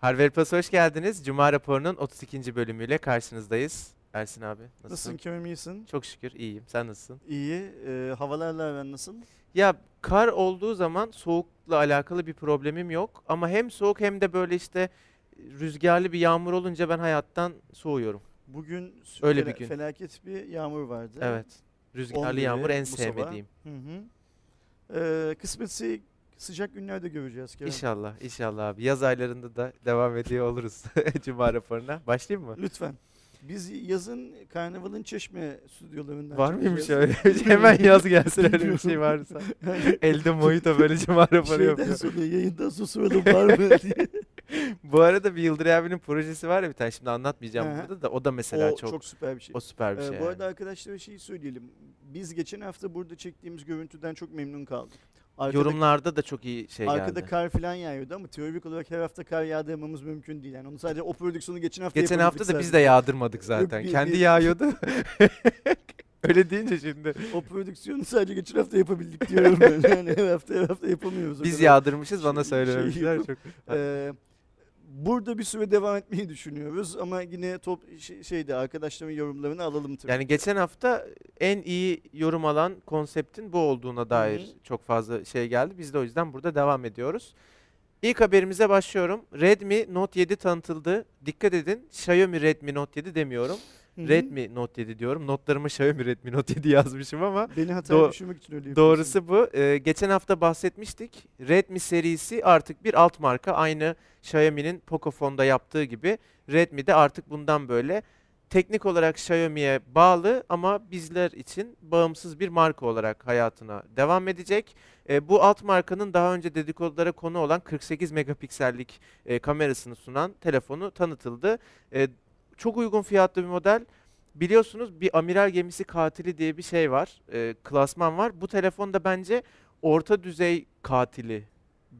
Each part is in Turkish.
Harvard Plus hoş geldiniz. Cuma raporunun 32. bölümüyle karşınızdayız. Ersin abi nasılsın? Nasılsın Kerem iyisin? Çok şükür iyiyim. Sen nasılsın? İyi. Ee, havalarla aran nasıl? Ya kar olduğu zaman soğukla alakalı bir problemim yok. Ama hem soğuk hem de böyle işte rüzgarlı bir yağmur olunca ben hayattan soğuyorum. Bugün Öyle bir gün. felaket bir yağmur vardı. Evet. 10 Rüzgarlı yağmur en bu sabah. sevmediğim. Hı hı. Ee, kısmetse sıcak günlerde göreceğiz Kerem. İnşallah, inşallah abi. Yaz aylarında da devam ediyor oluruz Cuma raporuna. Başlayayım mı? Lütfen. Biz yazın karnavalın çeşme stüdyolarından Var mıymış öyle? şey? Hemen yaz gelsin öyle bir şey varsa. Elde mojito böyle Cuma raporu şeyden yapıyor. sonra yayından soralım var mı diye. Bu arada bir Yıldıray abinin projesi var ya bir tane şimdi anlatmayacağım hı. burada da o da mesela o çok, çok, süper bir şey. o süper bir Ee, şey. bu yani. arada arkadaşlara şeyi söyleyelim. Biz geçen hafta burada çektiğimiz görüntüden çok memnun kaldık. Arkada Yorumlarda da çok iyi şey Arkada geldi. kar falan yağıyordu ama teorik olarak her hafta kar yağdırmamız mümkün değil. Yani onu sadece o prodüksiyonu geçen hafta Geçen hafta da biz de yağdırmadık zaten. bir- Kendi bir- yağıyordu. Öyle deyince şimdi. O prodüksiyonu sadece geçen hafta yapabildik diyorum ben. Yani her hafta her hafta yapamıyoruz. Biz yağdırmışız bana şey- şey söylememişler yapıp- çok. Ee, burada bir süre devam etmeyi düşünüyoruz ama yine top şey, şeyde arkadaşların yorumlarını alalım tabii. Yani geçen hafta en iyi yorum alan konseptin bu olduğuna dair hı. çok fazla şey geldi. Biz de o yüzden burada devam ediyoruz. İlk haberimize başlıyorum. Redmi Note 7 tanıtıldı. Dikkat edin Xiaomi Redmi Note 7 demiyorum. Redmi Note 7 diyorum. Notlarıma Xiaomi Redmi Note 7 yazmışım ama Beni hata Do- düşürmek için öyle yapıyorsun. Doğrusu bu. Ee, geçen hafta bahsetmiştik. Redmi serisi artık bir alt marka. Aynı Xiaomi'nin Pocofone'da yaptığı gibi Redmi de artık bundan böyle teknik olarak Xiaomi'ye bağlı ama bizler için bağımsız bir marka olarak hayatına devam edecek. Ee, bu alt markanın daha önce dedikodulara konu olan 48 megapiksellik e, kamerasını sunan telefonu tanıtıldı. Ee, çok uygun fiyatlı bir model. Biliyorsunuz bir amiral gemisi katili diye bir şey var. e, klasman var. Bu telefon da bence orta düzey katili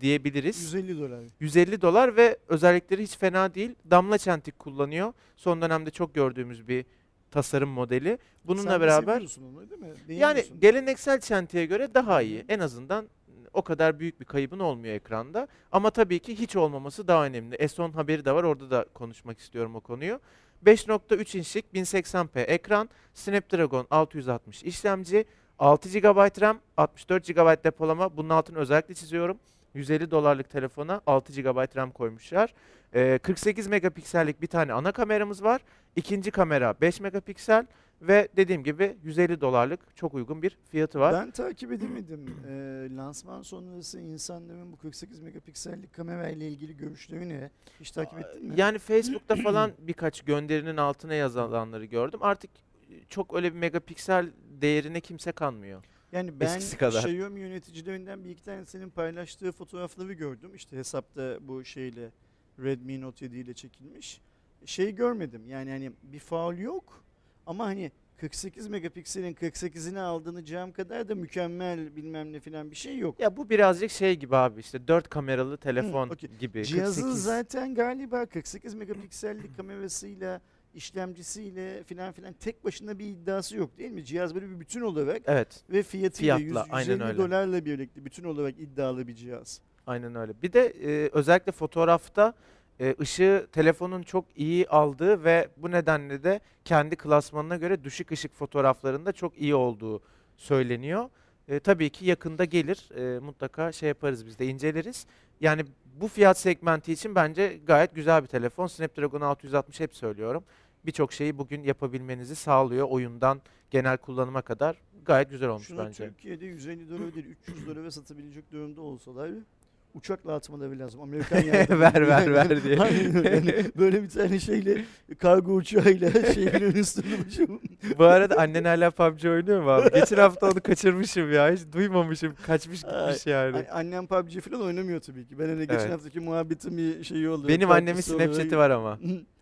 diyebiliriz. 150 dolar. 150 dolar ve özellikleri hiç fena değil. Damla çentik kullanıyor. Son dönemde çok gördüğümüz bir tasarım modeli. Bununla Sen de beraber seviyorsun onu değil mi? yani Beğeniyorsun. geleneksel çentiğe göre daha iyi. En azından o kadar büyük bir kaybın olmuyor ekranda. Ama tabii ki hiç olmaması daha önemli. S10 haberi de var. Orada da konuşmak istiyorum o konuyu. 5.3 inçlik 1080p ekran, Snapdragon 660 işlemci, 6 GB RAM, 64 GB depolama. Bunun altını özellikle çiziyorum. 150 dolarlık telefona 6 GB RAM koymuşlar. Ee, 48 megapiksellik bir tane ana kameramız var. İkinci kamera 5 megapiksel ve dediğim gibi 150 dolarlık çok uygun bir fiyatı var. Ben takip edemedim. Ee, lansman sonrası insanların bu 48 megapiksellik kamera ile ilgili görüşleri ne? Hiç takip ettin mi? Yani Facebook'ta falan birkaç gönderinin altına yazılanları gördüm. Artık çok öyle bir megapiksel değerine kimse kanmıyor. Yani ben eskisi kadar. Xiaomi yöneticilerinden bir iki tanesinin paylaştığı fotoğrafları gördüm. İşte hesapta bu şeyle Redmi Note 7 ile çekilmiş. Şey görmedim. Yani hani bir faul yok ama hani 48 megapikselin 48'ini aldığını cam kadar da mükemmel bilmem ne filan bir şey yok. Ya bu birazcık şey gibi abi işte 4 kameralı telefon okey. gibi. Cihazın 48. zaten galiba 48 megapiksellik kamerasıyla işlemcisiyle filan filan tek başına bir iddiası yok değil mi? Cihaz böyle bir bütün olarak Evet, ve fiyatıyla Fiyatla, 100, aynen 150 öyle. dolarla birlikte bütün olarak iddialı bir cihaz. aynen öyle. Bir de e, özellikle fotoğrafta e, ışığı telefonun çok iyi aldığı ve bu nedenle de kendi klasmanına göre düşük ışık fotoğraflarında çok iyi olduğu söyleniyor. E, tabii ki yakında gelir. E, mutlaka şey yaparız biz de inceleriz. Yani bu fiyat segmenti için bence gayet güzel bir telefon. Snapdragon 660 hep söylüyorum. Birçok şeyi bugün yapabilmenizi sağlıyor. Oyundan genel kullanıma kadar gayet güzel olmuş Şunu bence. Türkiye'de 150 dolar değil 300 dolara satabilecek durumda olsalar uçakla atmaları lazım. Amerikan yardım. Ver, ver, ver diye. Yani böyle bir tane şeyle kargo uçağıyla şeyin üstünde başım. Bu arada annen hala PUBG oynuyor mu abi? Geçen hafta onu kaçırmışım ya. Hiç duymamışım. Kaçmış gitmiş yani. Annem PUBG falan oynamıyor tabii ki. Ben hani geçen Evet. haftaki muhabbetin bir şeyi oldu. Benim annemin olarak- Snapchat'i var ama.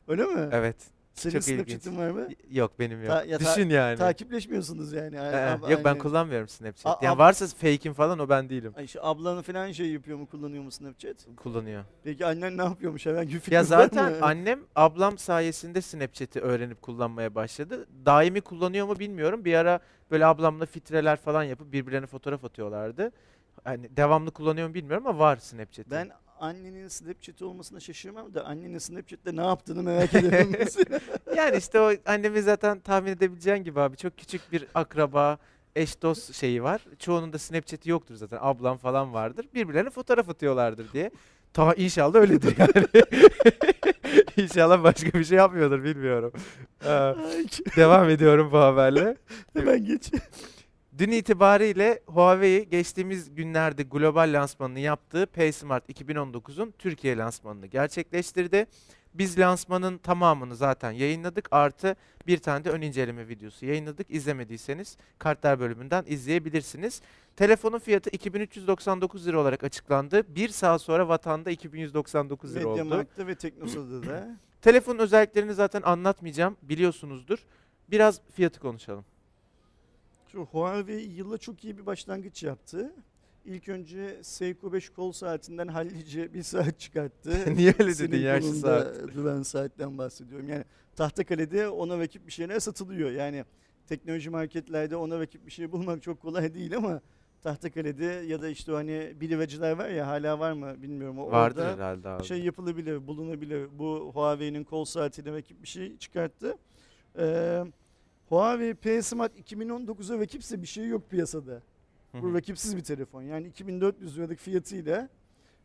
Öyle mi? Evet. Senin çok ilginç. Snapchat'in var mı? Yok benim yok. Ta- ya ta- Düşün yani. Takipleşmiyorsunuz yani. Ee, Ab- yok ben kullanmıyorum Snapchat. A- yani ab- varsa fake'im falan o ben değilim. Ay işte ablanı falan şey yapıyor mu kullanıyor mu Snapchat? Kullanıyor. Peki annen ne yapıyormuş bir fikrin Ya zaten annem ablam sayesinde Snapchat'i öğrenip kullanmaya başladı. Daimi kullanıyor mu bilmiyorum. Bir ara böyle ablamla fitreler falan yapıp birbirlerine fotoğraf atıyorlardı. Hani devamlı kullanıyor mu bilmiyorum ama var Snapchat'i. Ben annenin Snapchat olmasına şaşırmam da annenin Snapchat'te ne yaptığını merak ederim. Yani işte o annemin zaten tahmin edebileceğin gibi abi çok küçük bir akraba, eş dost şeyi var. Çoğunun da Snapchat'i yoktur zaten. Ablam falan vardır. Birbirlerine fotoğraf atıyorlardır diye. Ta inşallah öyledir yani. inşallah başka bir şey yapmıyordur bilmiyorum. Ee, devam ediyorum bu haberle. Hemen geç. Dün itibariyle Huawei geçtiğimiz günlerde global lansmanını yaptığı P Smart 2019'un Türkiye lansmanını gerçekleştirdi. Biz lansmanın tamamını zaten yayınladık. Artı bir tane de ön inceleme videosu yayınladık. İzlemediyseniz kartlar bölümünden izleyebilirsiniz. Telefonun fiyatı 2399 lira olarak açıklandı. Bir saat sonra vatanda 2199 lira oldu. Mediamarkt'ta ve Teknosa'da da. Telefonun özelliklerini zaten anlatmayacağım. Biliyorsunuzdur. Biraz fiyatı konuşalım. Şu Huawei yıla çok iyi bir başlangıç yaptı. İlk önce Seiko 5 kol saatinden hallice bir saat çıkarttı. Niye öyle dedin yaşlı saat? duran saatten bahsediyorum. Yani Tahtakale'de ona rakip bir şeyler satılıyor. Yani teknoloji marketlerde ona rakip bir şey bulmak çok kolay değil ama Tahtakale'de ya da işte hani bilivacılar var ya hala var mı bilmiyorum. O Vardır orada herhalde abi. şey yapılabilir, bulunabilir. Bu Huawei'nin kol saatiyle rakip bir şey çıkarttı. Ee, Huawei P Smart 2019'a rakipse bir şey yok piyasada. Bu rakipsiz bir telefon. Yani 2400 liralık fiyatıyla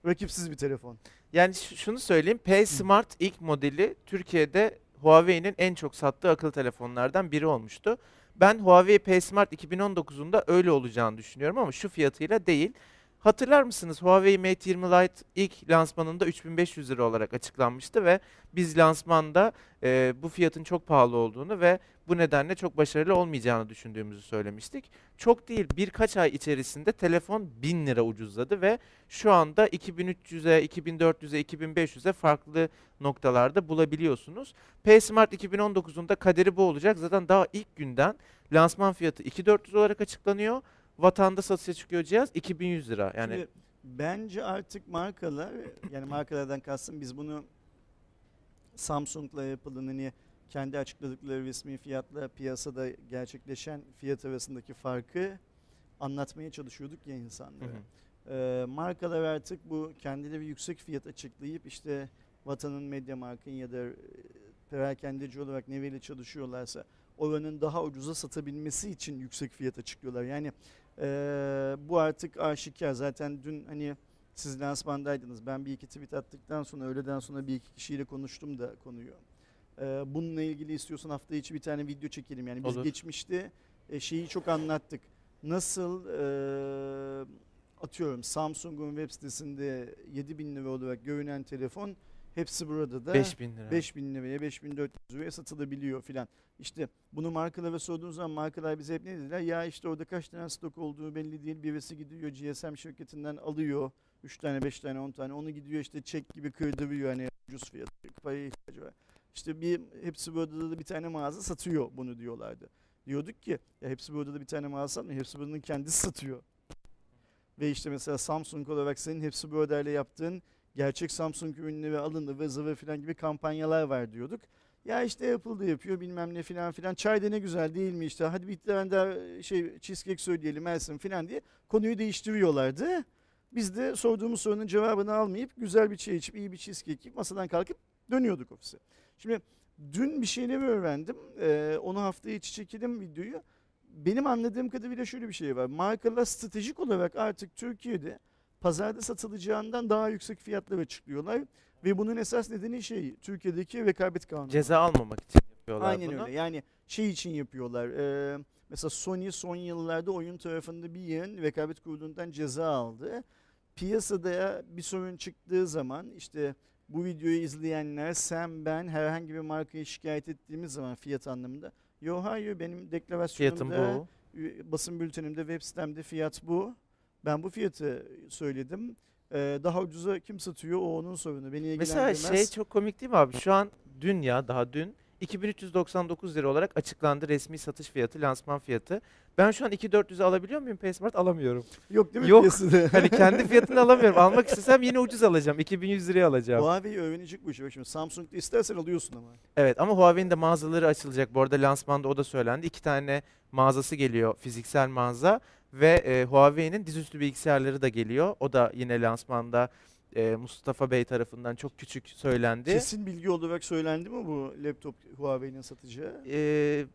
rakipsiz bir telefon. Yani şunu söyleyeyim. P Smart ilk modeli Türkiye'de Huawei'nin en çok sattığı akıllı telefonlardan biri olmuştu. Ben Huawei P Smart 2019'un da öyle olacağını düşünüyorum ama şu fiyatıyla değil. Hatırlar mısınız Huawei Mate 20 Lite ilk lansmanında 3500 lira olarak açıklanmıştı ve biz lansmanda e, bu fiyatın çok pahalı olduğunu ve bu nedenle çok başarılı olmayacağını düşündüğümüzü söylemiştik. Çok değil birkaç ay içerisinde telefon 1000 lira ucuzladı ve şu anda 2300'e, 2400'e, 2500'e farklı noktalarda bulabiliyorsunuz. P Smart 2019'un da kaderi bu olacak. Zaten daha ilk günden lansman fiyatı 2400 olarak açıklanıyor. Vatanda satışa çıkıyor cihaz 2100 lira. Yani Şimdi bence artık markalar yani markalardan kastım biz bunu Samsung'la Apple'ın hani kendi açıkladıkları resmi fiyatla piyasada gerçekleşen fiyat arasındaki farkı anlatmaya çalışıyorduk ya insanlara. hı. Ee, markalar artık bu kendileri yüksek fiyat açıklayıp işte vatanın medya markın ya da e, perakendeci olarak neyle çalışıyorlarsa oranın daha ucuza satabilmesi için yüksek fiyat açıklıyorlar. Yani e, bu artık aşikar. Zaten dün hani siz lansmandaydınız. Ben bir iki tweet attıktan sonra öğleden sonra bir iki kişiyle konuştum da konuyu. E, bununla ilgili istiyorsan hafta içi bir tane video çekelim. Yani biz Olur. geçmişte e, şeyi çok anlattık. Nasıl e, atıyorum Samsung'un web sitesinde 7000 lira olarak görünen telefon hepsi burada da 5000 lira. 5000 liraya 5400 liraya satılabiliyor filan. İşte bunu markalara sorduğunuz zaman markalar bize hep ne dediler? Ya işte orada kaç tane stok olduğu belli değil. Birisi gidiyor GSM şirketinden alıyor. 3 tane 5 tane 10 tane onu gidiyor işte çek gibi kırdırıyor hani ucuz fiyatı paraya ihtiyacı var. İşte bir hepsi burada da bir tane mağaza satıyor bunu diyorlardı. Diyorduk ki ya hepsi burada da bir tane mağaza satmıyor. Hepsi buranın kendisi satıyor. Ve işte mesela Samsung olarak senin hepsi burada ile yaptığın gerçek Samsung ürünleri alındı ve zıvı falan gibi kampanyalar var diyorduk. Ya işte Apple da yapıyor bilmem ne filan filan. Çay da ne güzel değil mi işte. Hadi bir tane daha şey cheesecake söyleyelim Ersin filan diye konuyu değiştiriyorlardı. Biz de sorduğumuz sorunun cevabını almayıp güzel bir çay içip iyi bir cheesecake yiyip masadan kalkıp dönüyorduk ofise. Şimdi dün bir şeyleri öğrendim. Ee, onu haftaya içi çekelim videoyu. Benim anladığım kadarıyla şöyle bir şey var. Markalar stratejik olarak artık Türkiye'de pazarda satılacağından daha yüksek fiyatlar açıklıyorlar. Ve bunun esas nedeni şey Türkiye'deki rekabet kanunu. Ceza almamak için yapıyorlar Aynen bunu. öyle. Yani şey için yapıyorlar. Ee, mesela Sony son yıllarda oyun tarafında bir yığın rekabet kurulundan ceza aldı. Piyasada bir sorun çıktığı zaman işte bu videoyu izleyenler sen ben herhangi bir markayı şikayet ettiğimiz zaman fiyat anlamında yo hayır benim deklarasyonumda basın bültenimde web sitemde fiyat bu. Ben bu fiyatı söyledim. Ee, daha ucuza kim satıyor o onun sorunu. Beni Mesela ilgilendirmez. şey çok komik değil mi abi? Şu an dün ya daha dün 2399 lira olarak açıklandı resmi satış fiyatı, lansman fiyatı. Ben şu an 2400'e alabiliyor muyum Paysmart? Alamıyorum. Yok değil mi Yok. piyasada? Hani kendi fiyatını alamıyorum. Almak istesem yine ucuz alacağım. 2100 liraya alacağım. Huawei öğrenecek bu işi. Bak şimdi Samsung'da istersen alıyorsun ama. Evet ama Huawei'nin de mağazaları açılacak. Bu arada lansmanda o da söylendi. İki tane mağazası geliyor, fiziksel mağaza ve e, Huawei'nin dizüstü bilgisayarları da geliyor. O da yine lansmanda e, Mustafa Bey tarafından çok küçük söylendi. Kesin bilgi olarak söylendi mi bu laptop Huawei'nin satacağı? Ee,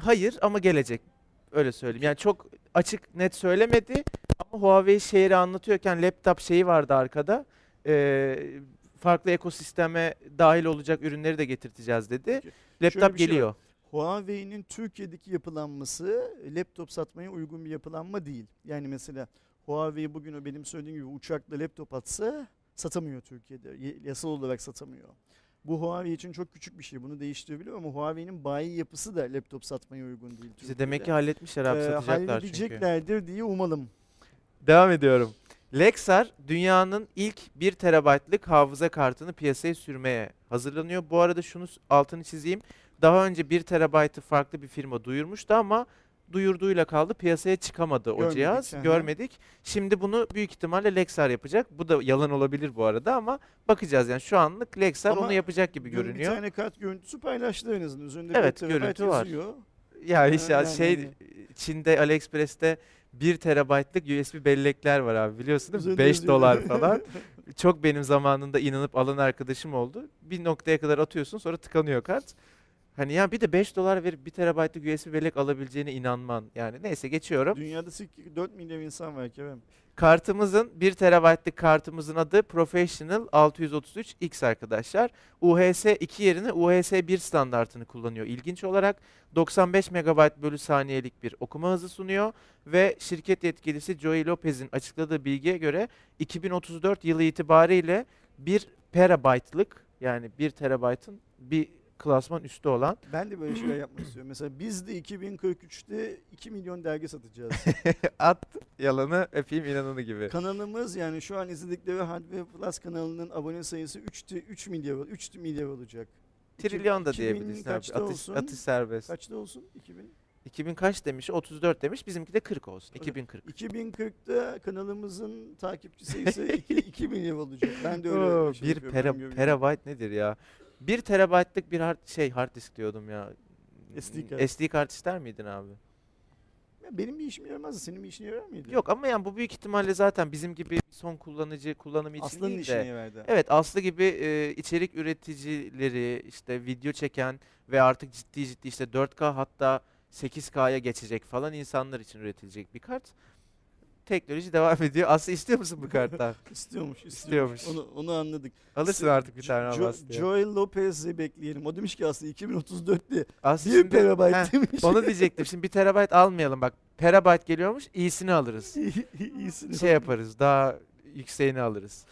hayır ama gelecek. Öyle söyleyeyim. Yani çok açık net söylemedi ama Huawei şehri anlatıyorken laptop şeyi vardı arkada. Ee, farklı ekosisteme dahil olacak ürünleri de getirteceğiz dedi. Peki, Laptop şey var. Huawei'nin Türkiye'deki yapılanması laptop satmaya uygun bir yapılanma değil. Yani mesela Huawei bugün o benim söylediğim gibi uçakla laptop atsa satamıyor Türkiye'de. Yasal olarak satamıyor. Bu Huawei için çok küçük bir şey. Bunu değiştirebiliyor ama Huawei'nin bayi yapısı da laptop satmaya uygun değil. Türkiye'de. demek ki halletmişler abi Ee, satacaklar çünkü. halledeceklerdir diye umalım. Devam ediyorum. Lexar dünyanın ilk 1 terabaytlık hafıza kartını piyasaya sürmeye hazırlanıyor. Bu arada şunu altını çizeyim. Daha önce 1 terabaytı farklı bir firma duyurmuştu ama duyurduğuyla kaldı. Piyasaya çıkamadı o Görmedik, cihaz. hı. Görmedik. Şimdi bunu büyük ihtimalle Lexar yapacak. Bu da yalan olabilir bu arada ama bakacağız yani şu anlık Lexar Ama onu yapacak gibi Dün Bir görünüyor. tane kart görüntüsü paylaştı en azından. Üzerinde Evet, görüntü var. yazıyor. Ya işte yani şey hani- Çin'de AliExpress'te 1 terabaytlık USB bellekler var abi biliyorsun değil mi? Üzerinde 5 yazıyor. dolar falan. Çok benim zamanında inanıp alan arkadaşım oldu. Bir noktaya kadar atıyorsun sonra tıkanıyor kart. Hani ya bir de 5 dolar verip 1 terabaytlık USB bellek alabileceğine inanman. Yani neyse geçiyorum. Dünyada sik- 4 milyon insan var Kerem. Kartımızın 1 terabaytlık kartımızın adı Professional 633X arkadaşlar. UHS 2 yerine UHS 1 standartını kullanıyor. İlginç olarak 95 MB bölü saniyelik bir okuma hızı sunuyor ve şirket yetkilisi Joey Lopez'in açıkladığı bilgiye göre 2034 yılı itibariyle 1 terabaytlık yani 1 terabaytın bir klasman üstü olan Ben de böyle şeyler yapmak istiyorum. Mesela biz de 2043'te 2 milyon dergi satacağız. at yalanı öpeyim inananı gibi. Kanalımız yani şu an izledikleri Hardware Plus kanalının abone sayısı 3, 3 milyar 3 milyar olacak. Trilyon da 2000 diyebilirsin abi. Atış, olsun? atış serbest. Kaçta olsun? 2000. 2000 kaç demiş? 34 demiş. Bizimki de 40 olsun. Öyle. 2040. 2040'ta kanalımızın takipçi sayısı 2, 2 milyar olacak. Ben de öyle Oo, şey bir pera, perabayt nedir ya? 1 terabaytlık bir hard, şey hard disk diyordum ya. SD kart. SD kart ister miydin abi? Ya benim bir işime yaramazdı. Senin bir işine yarar mıydı? Yok ama yani bu büyük ihtimalle zaten bizim gibi son kullanıcı kullanımı için Aslanın değil işine de. yaradı. Evet Aslı gibi e, içerik üreticileri işte video çeken ve artık ciddi ciddi işte 4K hatta 8K'ya geçecek falan insanlar için üretilecek bir kart. Teknoloji devam ediyor. Aslı istiyor musun bu karttan? İstiyormuş, İstiyormuş. istiyormuş. Onu, onu anladık. Alırsın Se- artık bir tane Jo- Aslı. Joel Lopez'i bekleyelim. O demiş ki aslında 2034'te Aslı 1 şimdi- terabayt Heh, demiş. Onu diyecektim. Şimdi bir terabayt almayalım bak. Perabayt geliyormuş. iyisini alırız. İyisini. Şey yaparız. Daha yükseğini alırız.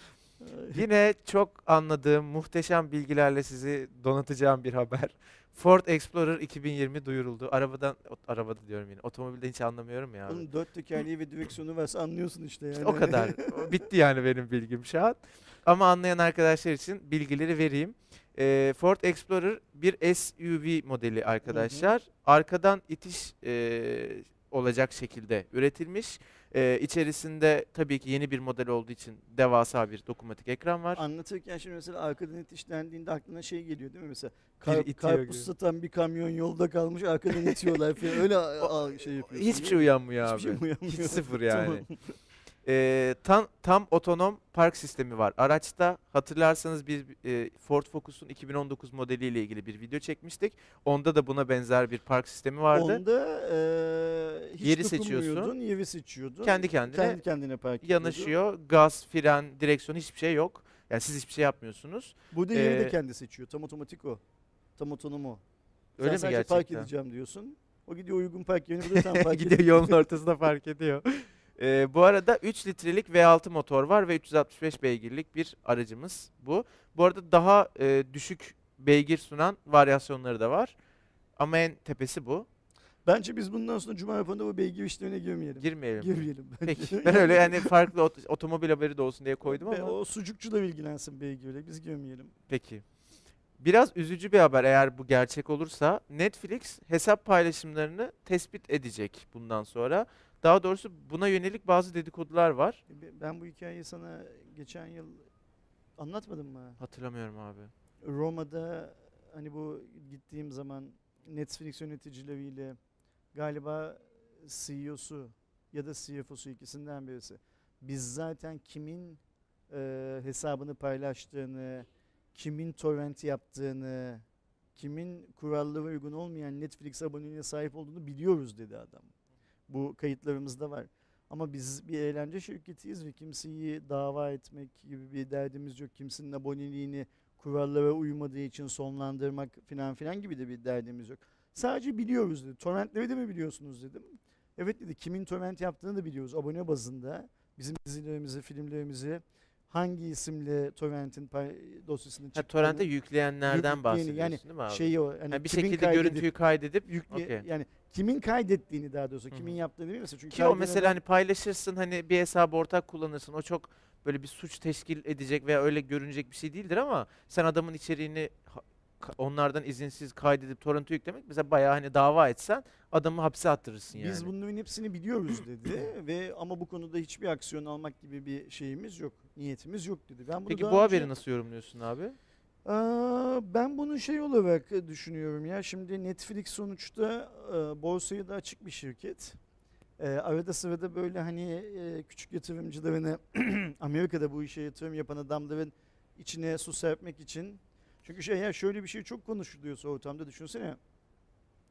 Yine çok anladığım muhteşem bilgilerle sizi donatacağım bir haber. Ford Explorer 2020 duyuruldu. Arabadan arabada diyorum yine. Otomobilden hiç anlamıyorum ya. Onun dört tekerleği ve direksiyonu varsa anlıyorsun işte yani. O kadar. Bitti yani benim bilgim şu an. Ama anlayan arkadaşlar için bilgileri vereyim. Ee, Ford Explorer bir SUV modeli arkadaşlar. Arkadan itiş e, olacak şekilde üretilmiş. Ee, içerisinde tabii ki yeni bir model olduğu için devasa bir dokunmatik ekran var. Anlatırken şimdi mesela arkadan itişlendiğinde aklına şey geliyor değil mi? Mesela kar, itiyor karpuz gibi. satan bir kamyon yolda kalmış arkadan itiyorlar falan. Öyle a- a- şey yapıyorsun. Hiçbir şey uyanmıyor abi. Hiçbir şey uyanmıyor. Hiç sıfır yani. Tamam. Ee, tam, tam otonom park sistemi var. Araçta hatırlarsanız biz e, Ford Focus'un 2019 modeliyle ilgili bir video çekmiştik. Onda da buna benzer bir park sistemi vardı. Onda eee hiç Yeri seçiyorsun. Yeri seçiyordun. Kendi kendine Kendi kendine park ediyordu. Yanaşıyor. Gaz, fren, direksiyon hiçbir şey yok. Yani siz hiçbir şey yapmıyorsunuz. Burada yeri de Ee, kendi seçiyor. Tam otomatik o. Tam otonom o. Öyle Sen mi sadece gerçekten? park edeceğim diyorsun. O gidiyor uygun park yerine burada tam park Gidiyor yolun ortasında fark ediyor. Ee, bu arada 3 litrelik V6 motor var ve 365 beygirlik bir aracımız bu. Bu arada daha e, düşük beygir sunan varyasyonları da var. Ama en tepesi bu. Bence biz bundan sonra Cuma raporunda bu beygir işlerine girmeyelim. Girmeyelim. Girmeyelim bence. Peki. Ben öyle yani farklı ot- otomobil haberi de olsun diye koydum ama. o sucukçu da ilgilensin beygirle. Biz girmeyelim. Peki. Biraz üzücü bir haber eğer bu gerçek olursa. Netflix hesap paylaşımlarını tespit edecek bundan sonra. Daha doğrusu buna yönelik bazı dedikodular var. E, be- Ben bu hikayeyi sana geçen yıl anlatmadım mı? Hatırlamıyorum abi. Roma'da hani bu gittiğim zaman Netflix yöneticileriyle galiba CEO'su ya da CFO'su ikisinden birisi. Biz zaten kimin e, hesabını paylaştığını, kimin torrent yaptığını, kimin kurallara uygun olmayan Netflix aboneliğine sahip olduğunu biliyoruz dedi adam. Bu kayıtlarımızda var. Ama biz bir eğlence şirketiyiz ve kimseyi dava etmek gibi bir derdimiz yok. Kimsenin aboneliğini kurallara uymadığı için sonlandırmak filan filan gibi de bir derdimiz yok. Sadece biliyoruz dedi. Torrentleri de mi biliyorsunuz dedim. Evet dedi. Kimin torrent yaptığını da biliyoruz abone bazında. Bizim dizilerimizi, filmlerimizi hangi isimle torrentin dosyasını Ha, çıktığını. torrente yükleyenlerden Yükleyeni, bahsediyorsun yani değil mi abi? şeyi o hani Ha, bir şekilde kaydedip- görüntüyü kaydedip yükle okey. yani kimin kaydettiğini daha doğrusu Hı kimin yaptığını değil mesela çünkü Ki o mesela hani paylaşırsın hani bir hesabı ortak kullanırsın. O çok böyle bir suç teşkil edecek veya öyle görünecek bir şey değildir ama sen adamın içeriğini ha- onlardan izinsiz kaydedip torrent'e yüklemek mesela bayağı hani dava etsen adamı hapse attırırsın yani. Biz bunların hepsini biliyoruz dedi ve ama bu konuda hiçbir aksiyon almak gibi bir şeyimiz yok. Niyetimiz yok dedi. Ben bunu Peki bu önce- haberi nasıl yorumluyorsun abi? Ben bunu şey olarak düşünüyorum ya. Şimdi Netflix sonuçta e, borsaya da açık bir şirket. E, arada sırada böyle hani e, küçük yatırımcılarını Amerika'da bu işe yatırım yapan adamların içine su serpmek için. Çünkü şey ya şöyle bir şey çok konuşuluyorsa ortamda düşünsene.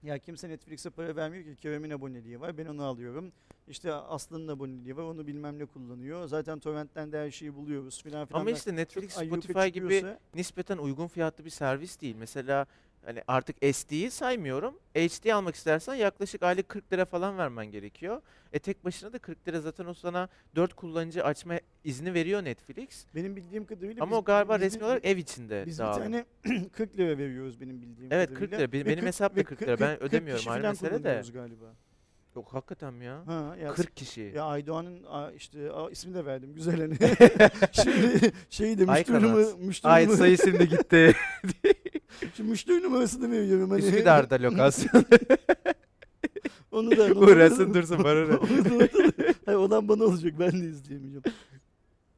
Ya kimse Netflix'e para vermiyor ki Kerem'in aboneliği var ben onu alıyorum. İşte Aslı'nın aboneliği var onu bilmem ne kullanıyor. Zaten torrentten de her şeyi buluyoruz filan filan. Ama işte Netflix, Spotify gibi nispeten uygun fiyatlı bir servis değil. Mesela hani artık SD'yi saymıyorum. HD almak istersen yaklaşık aylık 40 lira falan vermen gerekiyor. E tek başına da 40 lira zaten o sana 4 kullanıcı açma izni veriyor Netflix. Benim bildiğim kadarıyla Ama biz- o galiba biz- resmi olarak ev içinde Biz bir dağılım. tane 40 lira veriyoruz benim bildiğim Evet, kadarıyla. 40 lira. Benim- benim hesap da ve 40 lira. Ben 40 ödemiyorum, ayrı mesele de. galiba. Yok hakikaten mi ya? Ha, ya, 40 kişi. Ya Aydoğan'ın işte a, ismini de verdim güzel hani. Şimdi şeyi de Ay müşteri, kanat. numara, müşteri, Ait numara- sayı şimdi gitti. şimdi müşteri numarasını veriyorum. Hani. Üsküdar'da lokasyon. Onu da Uğrasın dursun bana ne? Hayır olan bana olacak ben de izleyemeyeceğim.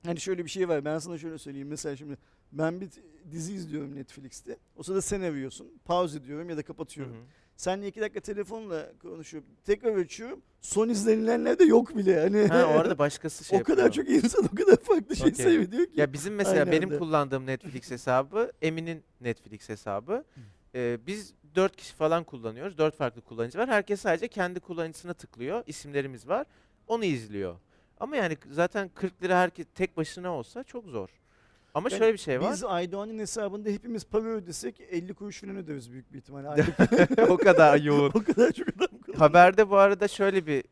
Hani şöyle bir şey var ben sana şöyle söyleyeyim mesela şimdi ben bir dizi izliyorum Netflix'te. O sırada sen arıyorsun. Pause ediyorum ya da kapatıyorum. hı. Seninle iki dakika telefonla konuşuyorum. Tekrar açıyorum. Son izlenilenler de yok bile. Hani ha o arada başkası şey o kadar yapıyor. çok insan o kadar farklı şey Okey. seyrediyor ki. Ya bizim mesela Aynı benim anda. kullandığım Netflix hesabı Emin'in Netflix hesabı. Ee, biz dört kişi falan kullanıyoruz. Dört farklı kullanıcı var. Herkes sadece kendi kullanıcısına tıklıyor. İsimlerimiz var. Onu izliyor. Ama yani zaten 40 lira herkes tek başına olsa çok zor. Ama Yani şöyle bir şey var. Biz Aydoğan'ın hesabında hepimiz para ödesek 50 kuruş falan öderiz büyük bir ihtimalle. Aylık. o kadar yoğun. o kadar çok adam. Haberde bu arada şöyle bir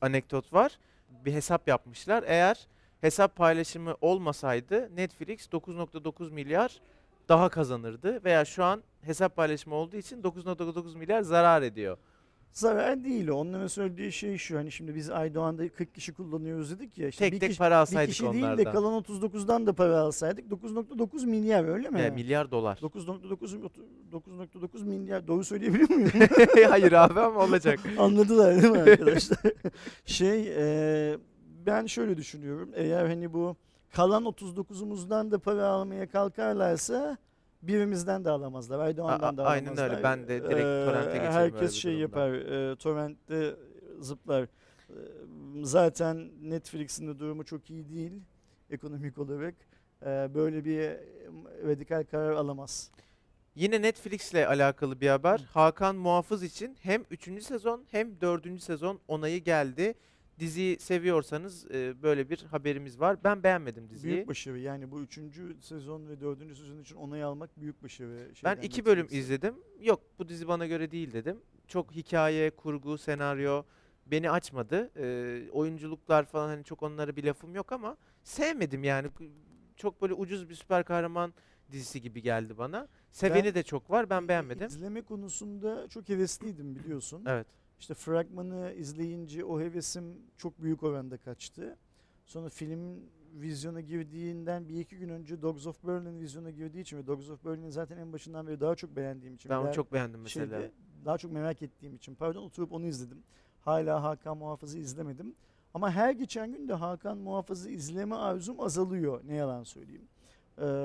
anekdot var. Bir hesap yapmışlar. Eğer hesap paylaşımı olmasaydı Netflix 9.9 milyar daha kazanırdı veya şu an hesap paylaşımı olduğu için 9.9 milyar zarar ediyor. Zarar değil o. Onların söylediği şey şu. Hani şimdi biz Aydoğan'da 40 kişi kullanıyoruz dedik ya. Işte Tek bir tek kişi, para bir alsaydık kişi değil onlardan. de kalan 39'dan da para alsaydık 9.9 milyar öyle mi? E, milyar dolar. 9.9 9.9 milyar doğru söyleyebiliyor muyum? Hayır abi ama olacak. Anladılar değil mi arkadaşlar? şey e, ben şöyle düşünüyorum. Eğer hani bu kalan 39'umuzdan da para almaya kalkarlarsa birimizden de alamazlar. Aydoğan'dan A- da aynen alamazlar. öyle. Ben de direkt Ee, torrente geçerim Herkes şey yapar. E, torrentte zıplar. E, zaten Netflix'in de durumu çok iyi değil ekonomik olarak. E, böyle bir e, radikal karar alamaz. Yine Netflix'le alakalı bir haber. Hakan Muhafız için hem 3. sezon hem 4. sezon onayı geldi. Diziyi seviyorsanız e, böyle bir haberimiz var. Ben beğenmedim diziyi. Büyük başarı. Yani bu üçüncü sezon ve dördüncü sezon için onay almak büyük başarı. Ben iki bölüm izledim. Yok bu dizi bana göre değil dedim. Çok hikaye, kurgu, senaryo beni açmadı. Ee, oyunculuklar falan hani çok onlara bir lafım yok ama sevmedim yani. Çok böyle ucuz bir süper kahraman dizisi gibi geldi bana. Seveni Ben- de çok var. Ben beğenmedim. İzleme konusunda çok hevesliydim biliyorsun. Evet. İşte fragmanı izleyince o hevesim çok büyük oranda kaçtı. Sonra film vizyona girdiğinden bir iki gün önce Dogs of Berlin vizyona girdiği için ve Dogs of Berlin'i zaten en başından beri daha çok beğendiğim için. Ben onu çok beğendim mesela. şeyde, daha çok merak ettiğim için pardon oturup onu izledim. Hala Hakan Muhafız'ı izlemedim. Ama her geçen gün de Hakan Muhafız'ı izleme arzum azalıyor. Ne yalan söyleyeyim.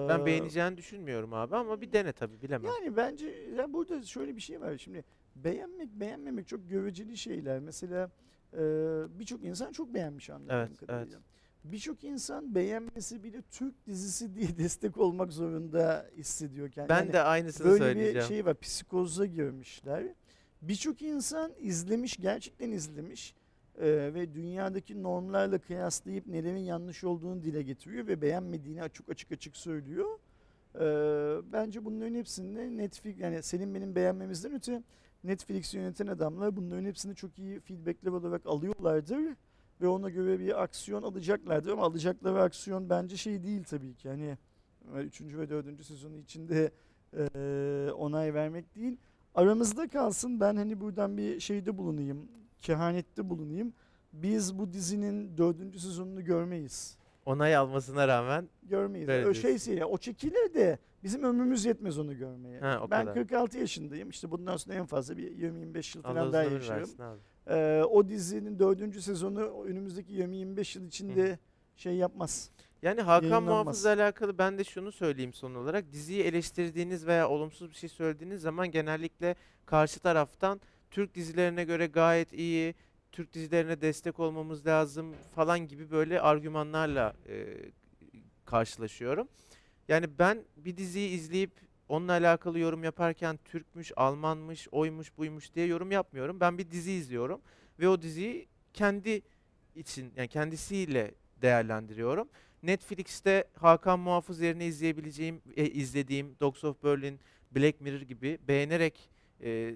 Ben Ee, beğeneceğini düşünmüyorum abi ama bir dene tabii bilemem. Yani bence ya burada şöyle bir şey var. Şimdi beğenmek beğenmemek çok göreceli şeyler. Mesela e, birçok insan çok beğenmiş anladığım Evet, kadarıyla. birçok insan beğenmesi bile Türk dizisi diye destek olmak zorunda hissediyor kendini. Ben Yani de aynısını böyle söyleyeceğim. bir şey var psikoza girmişler. Birçok insan izlemiş gerçekten izlemiş Ee, ve dünyadaki normlarla kıyaslayıp nelerin yanlış olduğunu dile getiriyor ve beğenmediğini çok açık açık söylüyor. Ee, bence bunların hepsinde Netflix yani senin benim beğenmemizden öte Netflix yöneten adamlar bunların hepsini çok iyi feedbackler olarak alıyorlardır ve ona göre bir aksiyon alacaklardır ama alacakları aksiyon bence şey değil tabii ki hani 3. ve 4. sezonu içinde e, onay vermek değil. Aramızda kalsın ben hani buradan bir şeyde bulunayım, kehanette bulunayım. Biz bu dizinin 4. sezonunu görmeyiz. Onay almasına rağmen Görmeyiz. Böyle o diyorsun. şey ya o çekilir de bizim ömrümüz yetmez onu görmeye. Ha, o ben kadar. 46 yaşındayım. İşte bundan sonra en fazla bir 20-25 yıl falan daha yaşarım. Ee, o dizinin dördüncü sezonu önümüzdeki 20-25 yıl içinde şey yapmaz. Yani Hakan. Muhafız'la alakalı ben de şunu söyleyeyim son olarak. Diziyi eleştirdiğiniz veya olumsuz bir şey söylediğiniz zaman genellikle karşı taraftan Türk dizilerine göre gayet iyi, Türk dizilerine destek olmamız lazım falan gibi böyle argümanlarla e, karşılaşıyorum. Yani ben bir diziyi izleyip onunla alakalı yorum yaparken Türkmüş, Almanmış, oymuş, buymuş diye yorum yapmıyorum. Ben bir dizi izliyorum ve o diziyi kendi için yani kendisiyle değerlendiriyorum. Netflix'te Hakan Muhafız yerine izleyebileceğim, e, izlediğim Dogs of Berlin, Black Mirror gibi beğenerek, e,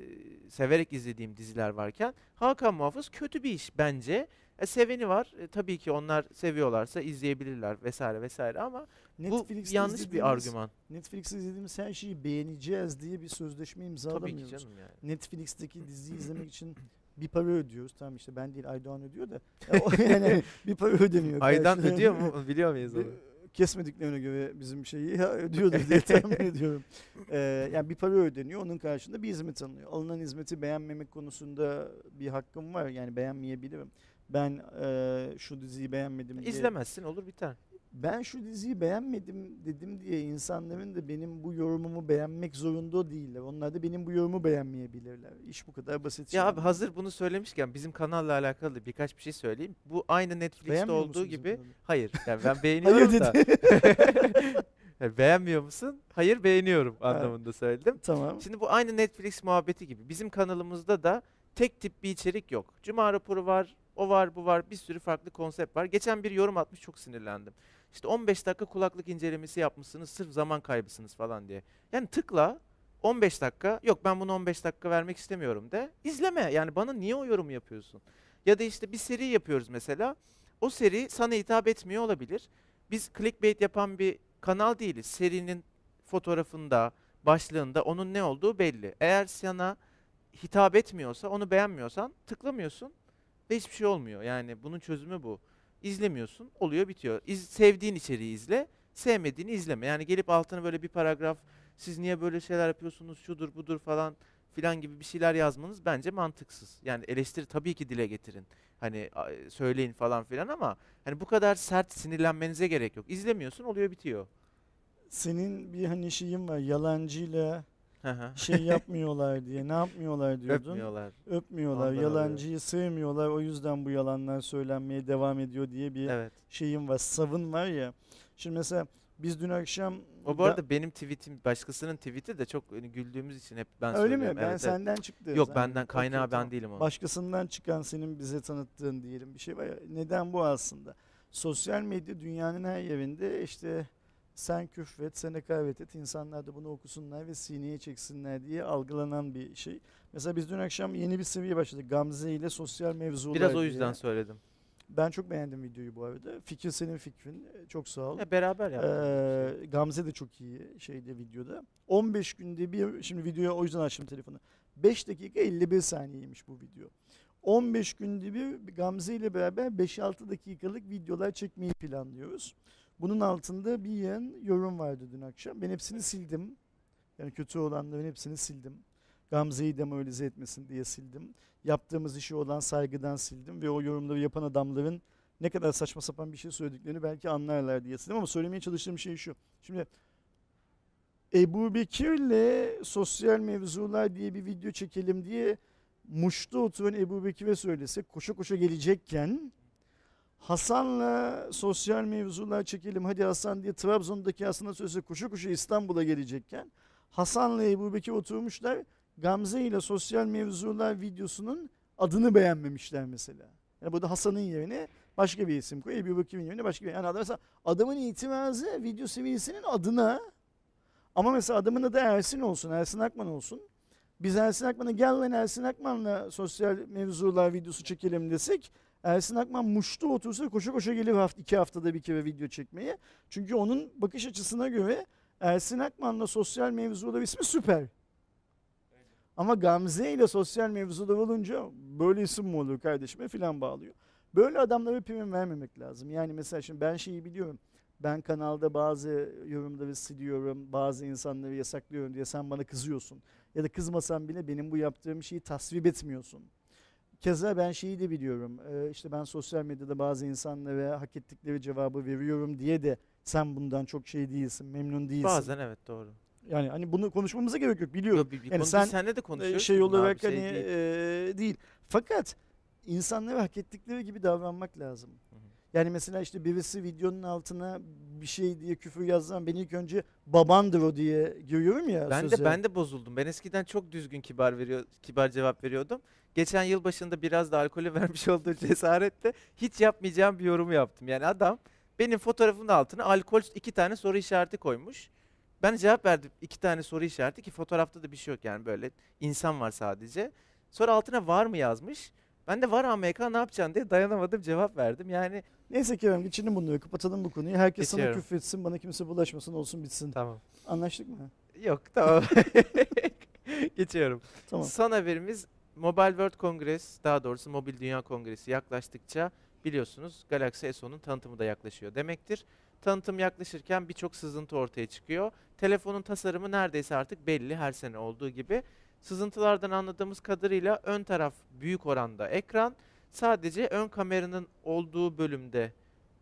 severek izlediğim diziler varken Hakan Muhafız kötü bir iş bence. E, seveni var. E, tabii ki onlar seviyorlarsa izleyebilirler vesaire vesaire ama bu Netflix'te yanlış bir argüman. Netflix'te izlediğimiz her şeyi beğeneceğiz diye bir sözleşme Tabii imzalamıyoruz. ki canım yani. Netflix'teki diziyi izlemek için bir para ödüyoruz. Tamam işte ben değil Aydoğan ödüyor da. Yani bir para ödeniyor. Aydan ödüyor mu? Biliyor muyuz onu? Kesmediklerine göre bizim şeyi ya ödüyordur diye tahmin ediyorum. Ee, yani bir para ödeniyor onun karşılığında bir hizmet alınıyor. Alınan hizmeti beğenmemek konusunda bir hakkım var yani beğenmeyebilirim. Ben e, şu diziyi beğenmedim diye. İzlemezsin olur biter. Ben şu diziyi beğenmedim dedim diye insanların da benim bu yorumumu beğenmek zorunda değiller. Onlar da benim bu yorumu beğenmeyebilirler. İş bu kadar basit. Ya şey. abi hazır bunu söylemişken bizim kanalla alakalı birkaç bir şey söyleyeyim. Bu aynı Netflix'te Beğenmiyor olduğu musun bizim gibi kanalı? hayır. Yani ben beğeniyorum Hayır da. Yani beğenmiyor musun? Hayır beğeniyorum anlamında söyledim. tamam. Şimdi bu aynı Netflix muhabbeti gibi. Bizim kanalımızda da tek tip bir içerik yok. Cuma raporu var, o var, bu var. Bir sürü farklı konsept var. Geçen bir yorum atmış çok sinirlendim. İşte 15 dakika kulaklık incelemesi yapmışsınız sırf zaman kaybısınız falan diye. Yani tıkla 15 dakika yok ben bunu 15 dakika vermek istemiyorum de izleme. Yani bana niye o yorumu yapıyorsun? Ya da işte bir seri yapıyoruz mesela. O seri sana hitap etmiyor olabilir. Biz clickbait yapan bir kanal değiliz. Serinin fotoğrafında, başlığında onun ne olduğu belli. Eğer sana hitap etmiyorsa, onu beğenmiyorsan tıklamıyorsun ve hiçbir şey olmuyor. Yani bunun çözümü bu. İzlemiyorsun, oluyor bitiyor. İz, sevdiğin içeriği izle, sevmediğini izleme. Yani gelip altına böyle bir paragraf, siz niye böyle şeyler yapıyorsunuz, şudur budur falan filan gibi bir şeyler yazmanız bence mantıksız. Yani eleştiri tabii ki dile getirin. Hani söyleyin falan filan ama hani bu kadar sert sinirlenmenize gerek yok. İzlemiyorsun, oluyor bitiyor. Senin bir hani şeyin var yalancıyla. Şey yapmıyorlar diye. Ne yapmıyorlar diyordun? Öpmüyorlar. Öpmüyorlar. Ondan Yalancıyı sevmiyorlar. O yüzden bu yalanlar söylenmeye devam ediyor diye bir Evet. şeyim var. Savın var ya. Şimdi mesela biz dün akşam O bu da- arada benim tweetim, başkasının tweeti de çok hani güldüğümüz için hep ben öyle söylüyorum. mi? Ben Evet, evet. senden çıktı. Yok Sen- benden kaynağı ben tamam. değilim o. Başkasından çıkan senin bize tanıttığın diyelim bir şey var ya. Neden bu aslında? Sosyal medya dünyanın her yerinde işte sen küfret, sen hakaret et, insanlar da bunu okusunlar ve sineye çeksinler diye algılanan bir şey. Mesela biz dün akşam yeni bir seviye başladık. Gamze ile sosyal mevzular Biraz o diye. yüzden söyledim. Ben çok beğendim videoyu bu arada. Fikir senin fikrin. Çok sağ ol. Ya beraber yaptık. Ee, Gamze de çok iyi şeyde videoda. 15 günde bir şimdi videoya o yüzden açtım telefonu. 5 dakika 51 saniyeymiş bu video. 15 günde bir Gamze ile beraber 5-6 dakikalık videolar çekmeyi planlıyoruz. Bunun altında bir yığın yorum vardı dün akşam. Ben hepsini sildim. Yani kötü olanların hepsini sildim. Gamze'yi demoralize etmesin diye sildim. Yaptığımız işi olan saygıdan sildim ve o yorumları yapan adamların ne kadar saçma sapan bir şey söylediklerini belki anlarlar diye sildim ama söylemeye çalıştığım şey şu. Şimdi Ebu Bekir'le sosyal mevzular diye bir video çekelim diye Muş'ta oturan Ebu Bekir'e söylesek koşa koşa gelecekken Hasan'la sosyal mevzular çekelim hadi Hasan diye Trabzon'daki Hasan'a sözü koşu koşu İstanbul'a gelecekken Hasan'la Ebu Bekir oturmuşlar Gamze ile sosyal mevzular videosunun adını beğenmemişler mesela. Yani burada Hasan'ın yerine başka bir isim koy. Ebu Bekir'in yerine başka bir Yani adam mesela adamın itirazı video seviyesinin adına ama mesela adamın adı Ersin olsun, Ersin Akman olsun. Biz Ersin Akman'a gel lan Ersin Akman'la sosyal mevzular videosu çekelim desek Ersin Akman muştu otursa koşa koşa gelir hafta, iki haftada bir kere video çekmeye. Çünkü onun bakış açısına göre Ersin Akman'la sosyal mevzular ismi süper. Ama Gamze ile sosyal mevzular olunca böyle isim mi olur kardeşime filan bağlıyor. Böyle adamlara prim vermemek lazım. Yani mesela şimdi ben şeyi biliyorum. Ben kanalda bazı yorumları siliyorum, bazı insanları yasaklıyorum diye sen bana kızıyorsun. Ya da kızmasan bile benim bu yaptığım şeyi tasvip etmiyorsun. Keza ben şeyi de biliyorum. Ee, işte ben sosyal medyada bazı insanlara hak ettikleri cevabı veriyorum diye de sen bundan çok şey değilsin, memnun değilsin. Bazen evet doğru. Yani hani bunu konuşmamıza gerek yok biliyorum. Yo, bir, bir Yani sen, biz seninle de konuşuyoruz. şey olarak şey hani değil. e, değil. Fakat insanlara hak ettikleri gibi davranmak lazım. Yani mesela işte birisi videonun altına bir şey diye küfür yazdan ben ilk önce babandır o diye görüyorum ya Ben söze. de ben de bozuldum. Ben eskiden çok düzgün kibar veriyor kibar cevap veriyordum. Geçen yıl başında biraz da alkolü vermiş olduğu cesaretle hiç yapmayacağım bir yorumu yaptım. Yani adam benim fotoğrafımın altına alkol iki tane soru işareti koymuş. Ben cevap verdim iki tane soru işareti ki fotoğrafta da bir şey yok yani böyle insan var sadece. Sonra altına var mı yazmış. Ben de var AMK ne yapacaksın diye dayanamadım cevap verdim. Yani Neyse Kerem geçelim bunları kapatalım bu konuyu. Herkes sana Geçiyorum. küfretsin bana kimse bulaşmasın olsun bitsin. tamam. Anlaştık mı? Yok tamam. Geçiyorum. Tamam. Son haberimiz Mobile World Congress, daha doğrusu Mobil Dünya Kongresi yaklaştıkça biliyorsunuz Galaxy S10'un tanıtımı da yaklaşıyor demektir. Tanıtım yaklaşırken birçok sızıntı ortaya çıkıyor. Telefonun tasarımı neredeyse artık belli her sene olduğu gibi. Sızıntılardan anladığımız kadarıyla ön taraf büyük oranda ekran. Sadece ön kameranın olduğu bölümde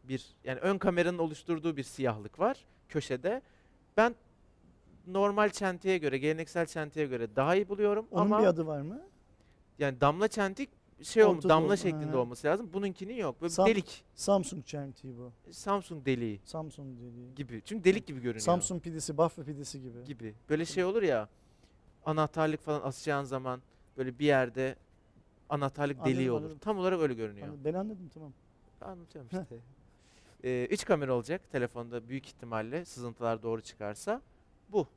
bir yani ön kameranın oluşturduğu bir siyahlık var köşede. Ben normal çentiye göre, geleneksel çentiye göre daha iyi buluyorum Onun ama bir adı var mı? yani damla çentik şey olmuş, Ortada damla şeklinde ha. olması lazım. Bununkinin yok. Böyle Sam- delik Samsung çentiği bu. Samsung deliği Samsung dediği. gibi. Çünkü delik gibi görünüyor. Samsung pidesi, Bafra pidesi gibi. gibi. Böyle şey olur ya. Anahtarlık falan asacağın zaman böyle bir yerde anahtarlık Anladım, deliği olur. anladım. Tam olarak öyle görünüyor. Anladım, Ben anladım tamam. Anlatıyorum işte. Ee, üç kamera olacak telefonda büyük ihtimalle sızıntılar doğru çıkarsa. Bu.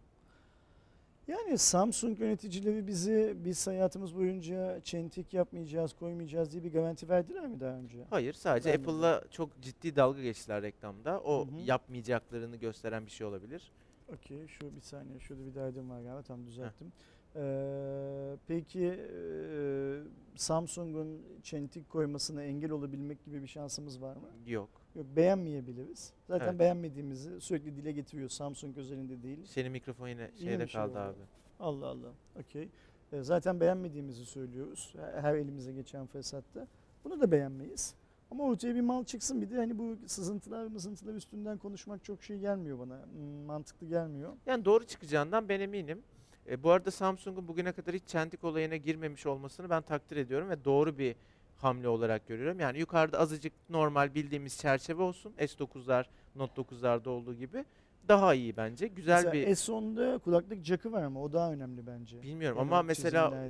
Yani Samsung yöneticileri bizi biz hayatımız boyunca çentik yapmayacağız, koymayacağız diye bir garanti verdiler mi daha önce? Hayır sadece. Apple'la çok ciddi dalga geçtiler reklamda. O Hı hı. yapmayacaklarını gösteren bir şey olabilir. Okey şu bir saniye şurada bir derdim var galiba tam düzelttim. Ee, peki e, Samsung'un çentik koymasına engel olabilmek gibi bir şansımız var mı? Yok. Yok beğenmeyebiliriz. Zaten Evet. beğenmediğimizi sürekli dile getiriyor Samsung özelinde değil. Senin mikrofon yine Yine şeyde bir şey kaldı oldu. abi. Allah Allah. Okey. Ee, zaten beğenmediğimizi söylüyoruz. Her- Her elimize geçen fırsatta. Bunu da beğenmeyiz. Ama ortaya bir mal çıksın bir de hani bu sızıntılar mızıntılar üstünden konuşmak çok şey gelmiyor bana. Hmm, Mantıklı gelmiyor. Yani doğru çıkacağından ben eminim. E, bu arada Samsung'un bugüne kadar hiç çentik olayına girmemiş olmasını ben takdir ediyorum ve doğru bir hamle olarak görüyorum. Yani yukarıda azıcık normal bildiğimiz çerçeve olsun. S9'lar, Note 9'larda olduğu gibi. Daha iyi bence. Güzel mesela bir S10'da kulaklık jackı var ama o daha önemli bence. bilmiyorum Yani ama mesela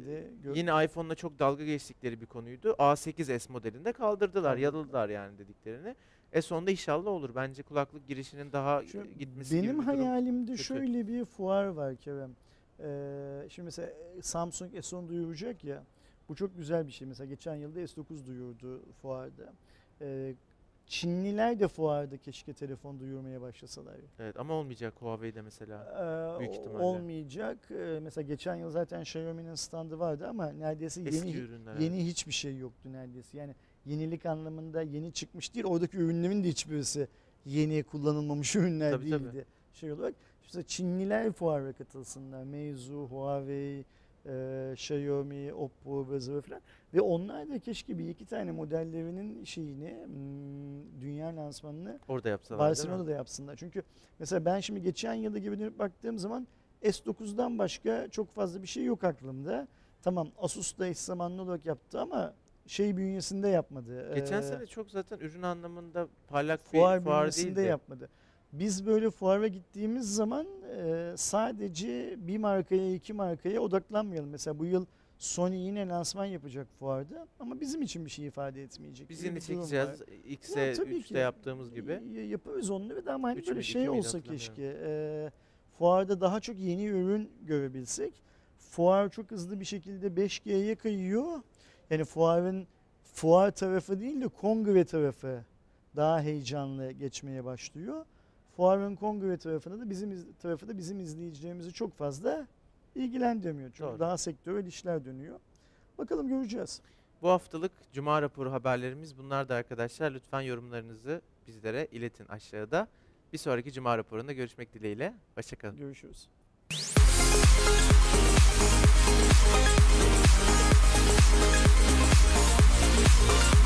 yine iPhone'la çok dalga geçtikleri bir konuydu. A8s modelinde kaldırdılar, yaladılar yani dediklerini. S10'da inşallah olur. Bence kulaklık girişinin daha Şu gitmesi gibi Benim bir durum. hayalimde kötü. şöyle bir fuar var Kerem. Ee, şimdi mesela Samsung S10 duyuracak ya. Bu çok güzel bir şey. Mesela geçen yılda S9 duyurdu fuarda. Ee, Çinliler de fuarda keşke telefon duyurmaya başlasalar. Evet ama olmayacak Huawei'de mesela. Ee, Büyük ihtimalle. Olmayacak. Ee, mesela geçen yıl zaten Xiaomi'nin standı vardı ama neredeyse Eski yeni ürünler. evet. yeni hiçbir şey yoktu neredeyse. Yani yenilik anlamında yeni çıkmış değil. Oradaki ürünlerin de hiçbirisi yeni kullanılmamış ürünler Tabii, tabii. değildi. Şey olarak işte Çinliler fuara katılsınlar. Meizu, Huawei, e, Xiaomi, Oppo, Razr falan. Ve onlar da keşke bir iki tane modellerinin şeyini hmm, dünya lansmanını Orada yapsalar? Barcelona'da yapsınlar. Çünkü mesela ben şimdi geçen yılda gibi dönüp baktığım zaman S9'dan başka çok fazla bir şey yok aklımda. Tamam Asus da eş zamanlı olarak yaptı ama şey bünyesinde yapmadı. Geçen Ee, sene çok zaten ürün anlamında parlak fuar bir fuar bünyesinde değildi. yapmadı. Biz böyle fuara gittiğimiz zaman e, sadece bir markaya iki markaya odaklanmayalım. Mesela bu yıl Sony yine lansman yapacak fuarda ama bizim için bir şey ifade etmeyecek. Biz yine çekeceğiz. X'e Ya tabii 3'te ki. yaptığımız gibi. Yaparız onları da ama hani böyle şey olsa keşke. e, fuarda daha çok yeni ürün görebilsek. Fuar çok hızlı bir şekilde 5G'ye kayıyor. Yani fuarın fuar tarafı değil de kongre tarafı daha heyecanlı geçmeye başlıyor. Fuarın kongre tarafında da bizim iz- tarafı da bizim izleyicilerimizi çok fazla ilgilendirmiyor. Çünkü Doğru. daha sektörel işler dönüyor. Bakalım göreceğiz. Bu haftalık Cuma raporu haberlerimiz bunlar da arkadaşlar. Lütfen yorumlarınızı bizlere iletin aşağıda. Bir sonraki Cuma raporunda görüşmek dileğiyle. Hoşçakalın. Görüşürüz. We'll